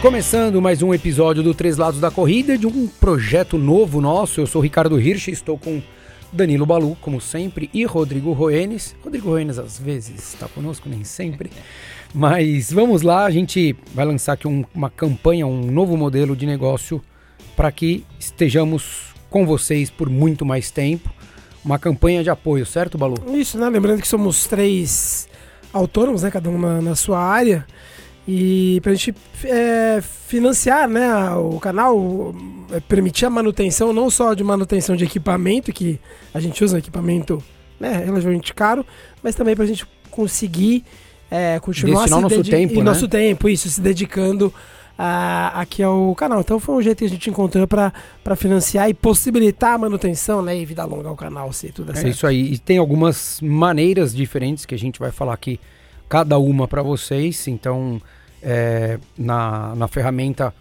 Começando mais um episódio do Três Lados da Corrida, de um projeto novo nosso. Eu sou Ricardo Hirsch, estou com Danilo Balu, como sempre, e Rodrigo Roenes. Rodrigo Roenes às vezes está conosco, nem sempre. Mas vamos lá, a gente vai lançar aqui um, uma campanha, um novo modelo de negócio para que estejamos com vocês por muito mais tempo. Uma campanha de apoio, certo, Balu? Isso, né? Lembrando que somos três autônomos, né? Cada um na, na sua área. E para a gente é, financiar né, o canal, é, permitir a manutenção, não só de manutenção de equipamento, que a gente usa um equipamento né, relativamente caro, mas também para a gente conseguir é, continuar Destinar se nosso tempo, e né? nosso tempo, isso, se dedicando a, aqui ao canal. Então foi um jeito que a gente encontrou para financiar e possibilitar a manutenção né, e vida longa ao canal, se tudo é É isso aí. E tem algumas maneiras diferentes que a gente vai falar aqui, cada uma para vocês. Então, é, na, na ferramenta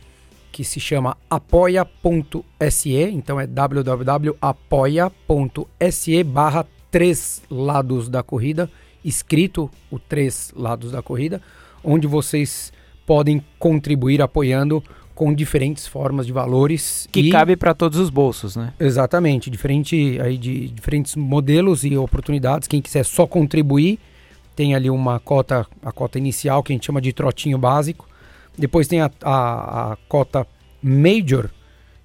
que se chama apoia.se, então é www.apoia.se barra três lados da corrida, escrito o três lados da corrida, onde vocês podem contribuir apoiando com diferentes formas de valores Que e- cabe para todos os bolsos, né? Exatamente, diferente aí de diferentes modelos e oportunidades. Quem quiser só contribuir, tem ali uma cota, a cota inicial que a gente chama de trotinho básico. Depois tem a, a, a cota major,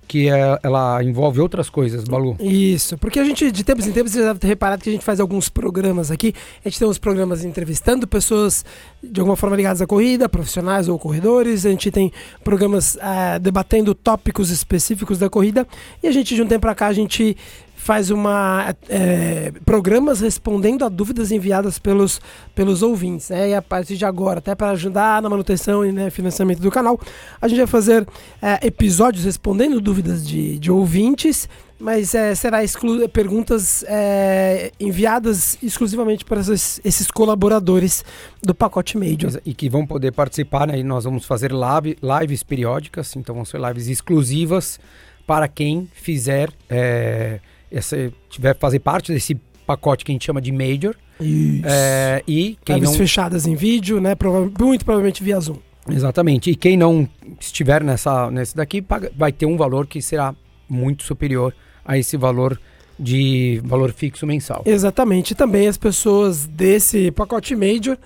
que é, ela envolve outras coisas, Balu. Isso, porque a gente, de tempos em tempos, você já deve ter reparado que a gente faz alguns programas aqui. A gente tem uns programas entrevistando pessoas de alguma forma ligadas à corrida, profissionais ou corredores. A gente tem programas ah, debatendo tópicos específicos da corrida. E a gente, de um tempo cá, a gente faz uma eh, programas respondendo a dúvidas enviadas pelos, pelos ouvintes. Né? E a partir de agora, até para ajudar na manutenção e né, financiamento do canal, a gente vai fazer eh, episódios respondendo dúvidas de, de ouvintes, mas eh, será exclu perguntas eh, enviadas exclusivamente para esses, esses colaboradores do pacote Major. E que vão poder participar, né? E nós vamos fazer live, lives periódicas, então vão ser lives exclusivas para quem fizer, é, essa, tiver fazer parte desse pacote que a gente chama de Major. Isso. É, e quem Lives não, fechadas em vídeo, né? Prova muito provavelmente via Zoom. Exatamente. E quem não estiver nessa, nesse daqui paga- vai ter um valor que será muito superior a esse valor de valor fixo mensal. Exatamente. E também as pessoas desse pacote Major,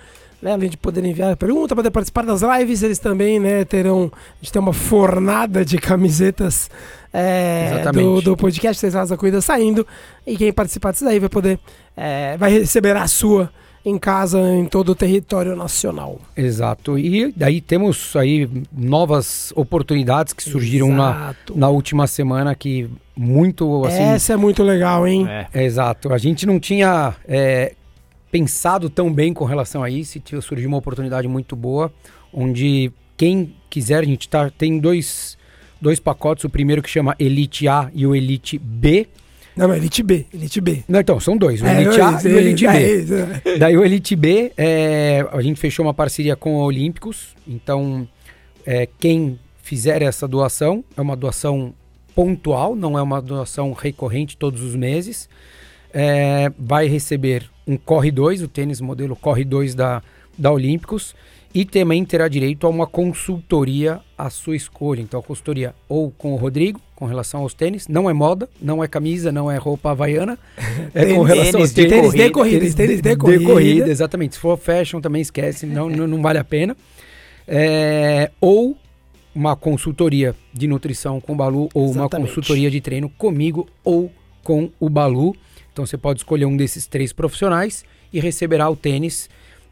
né, além de poderem enviar pergunta, poder participar das lives, eles também né, terão. A gente tem uma fornada de camisetas é, do, do podcast Seis Lados da Corrida saindo. E quem participar disso daí vai poder. é, vai receber a sua em casa em todo o território nacional. Exato. E daí temos aí novas oportunidades que surgiram na, Exato. na última semana que muito assim. Essa é muito legal, hein? É, exato. A gente não tinha é, pensado tão bem com relação a isso e surgiu uma oportunidade muito boa, onde quem quiser, a gente tá, tem dois, dois pacotes, o primeiro que chama Elite A e o Elite B. Não, é Elite B. Elite B. Não, então, são dois, o É, Elite A isso, e o Elite é, B. é é. Daí o Elite B, é, a gente fechou uma parceria com a Olímpicos, então é, quem fizer essa doação, é uma doação pontual, não é uma doação recorrente todos os meses, é, vai receber um Corre 2, o tênis modelo Corre 2 da, da Olímpicos, e também terá direito a uma consultoria à sua escolha. Então, a consultoria ou com o Rodrigo, com relação aos tênis, não é moda, não é camisa, não é roupa havaiana, é com Tênis- relação aos tênis de tênis, Tênis de corrida, tênis de corrida. exatamente. Se for fashion, também esquece, não, não, não vale a pena. É, ou uma consultoria de nutrição com o Balu, ou uma Exatamente. consultoria de treino comigo ou com o Balu. Então você pode escolher um desses três profissionais e receberá o tênis.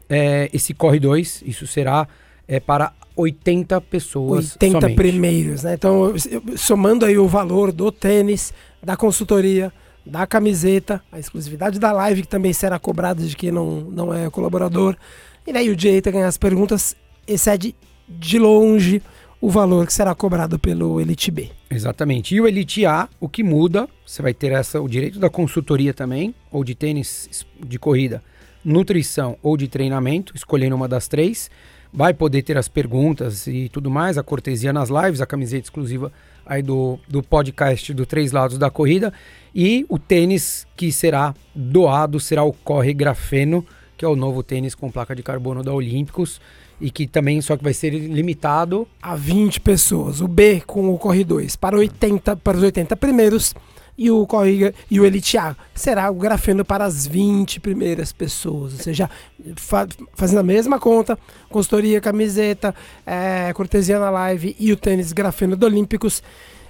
É, esse Corre 2, isso será é, para 80 pessoas 80 somente. primeiros, né? Então, somando aí o valor do tênis, da consultoria, da camiseta, a exclusividade da live, que também será cobrada de quem não, não é colaborador, e daí o direito a ganhar as perguntas excede de longe o valor que será cobrado pelo Elite B. Exatamente. E o Elite A, o que muda, você vai ter essa, o direito da consultoria também, ou de tênis de corrida, nutrição ou de treinamento, escolhendo uma das três. Vai poder ter as perguntas e tudo mais, a cortesia nas lives, a camiseta exclusiva aí do, do podcast do Três Lados da Corrida. E o tênis que será doado será o Corre Grafeno, que é o novo tênis com placa de carbono da Olímpicos e que também só que vai ser limitado a 20 pessoas. O B com o Corre 2 para 80 para os 80 primeiros e o Corre e o Elite A será o grafeno para as 20 primeiras pessoas, ou seja, fa fazendo a mesma conta, consultoria, camiseta, é, cortesia na live e o tênis grafeno do Olímpicos.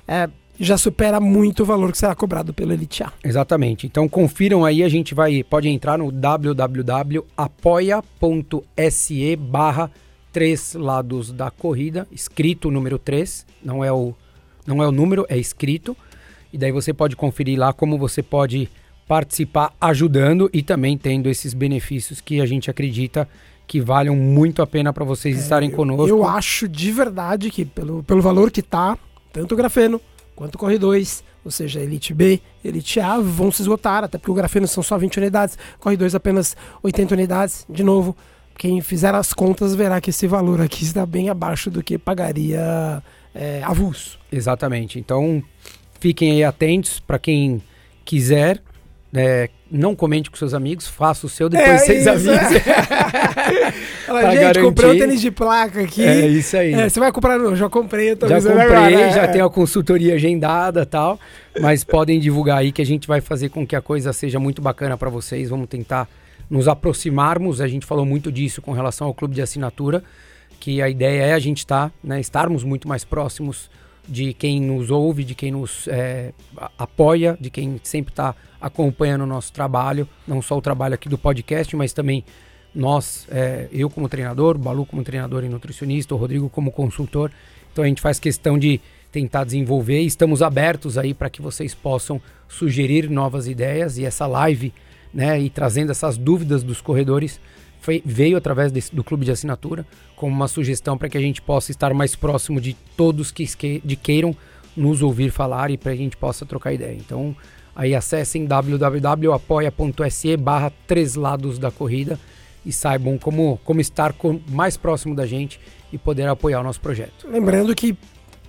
É, já supera muito o valor que será cobrado pelo Elite A. Exatamente. Então confiram aí, a gente vai pode entrar no www.apoia.se barra três lados da corrida, escrito o número 3, não é o não é o número, é escrito. E daí você pode conferir lá como você pode participar ajudando e também tendo esses benefícios que a gente acredita que valham muito a pena para vocês é, estarem conosco. Eu, eu acho de verdade que pelo, pelo valor que tá, tanto o grafeno quanto Corre 2, ou seja, Elite B, Elite A, vão se esgotar, até porque o grafeno são só 20 unidades, Corre 2 apenas 80 unidades. De novo, quem fizer as contas verá que esse valor aqui está bem abaixo do que pagaria é, avulso. Exatamente. Então, fiquem aí atentos para quem quiser. É, não comente com seus amigos, faça o seu, depois é vocês avisem. Fala, gente, garantir. comprei um tênis de placa aqui. É isso aí. É, você vai comprar? Não, já comprei, eu tô Já comprei, agora, já é. tenho a consultoria agendada tal. Mas podem divulgar aí que a gente vai fazer com que a coisa seja muito bacana para vocês. Vamos tentar nos aproximarmos. A gente falou muito disso com relação ao clube de assinatura, que a ideia é a gente estar, tá, né, estarmos muito mais próximos de quem nos ouve, de quem nos é, apoia, de quem sempre está acompanhando o nosso trabalho, não só o trabalho aqui do podcast, mas também nós, é, eu como treinador, o Balu como treinador e nutricionista, o Rodrigo como consultor. Então a gente faz questão de tentar desenvolver e estamos abertos aí para que vocês possam sugerir novas ideias e essa live, né, e trazendo essas dúvidas dos corredores foi, veio através desse, do clube de assinatura como uma sugestão para que a gente possa estar mais próximo de todos que, de queiram nos ouvir falar e para que a gente possa trocar ideia. Então, aí acessem www.apoia.se barra três lados da corrida e saibam como, como estar com, mais próximo da gente e poder apoiar o nosso projeto. Lembrando que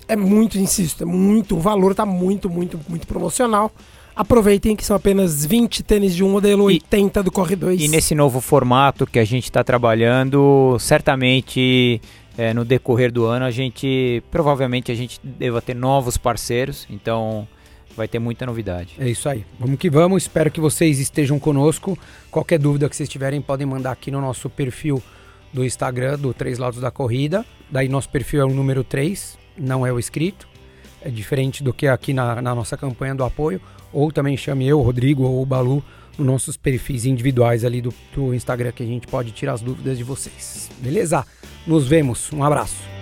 é muito, insisto, é muito, o valor está muito, muito, muito promocional. Aproveitem que são apenas 20 tênis de um modelo e, 80 do Corre 2. E nesse novo formato que a gente está trabalhando, certamente é, no decorrer do ano a gente, provavelmente a gente deva ter novos parceiros, então vai ter muita novidade. É isso aí. Vamos que vamos. Espero que vocês estejam conosco. Qualquer dúvida que vocês tiverem, podem mandar aqui no nosso perfil do Instagram, do Três Lados da Corrida. Daí nosso perfil é o número 3, não é o escrito. É diferente do que aqui na, na nossa campanha do apoio ou também chame eu, Rodrigo ou o Balu nos nossos perfis individuais ali do, do Instagram que a gente pode tirar as dúvidas de vocês. Beleza? Nos vemos. Um abraço.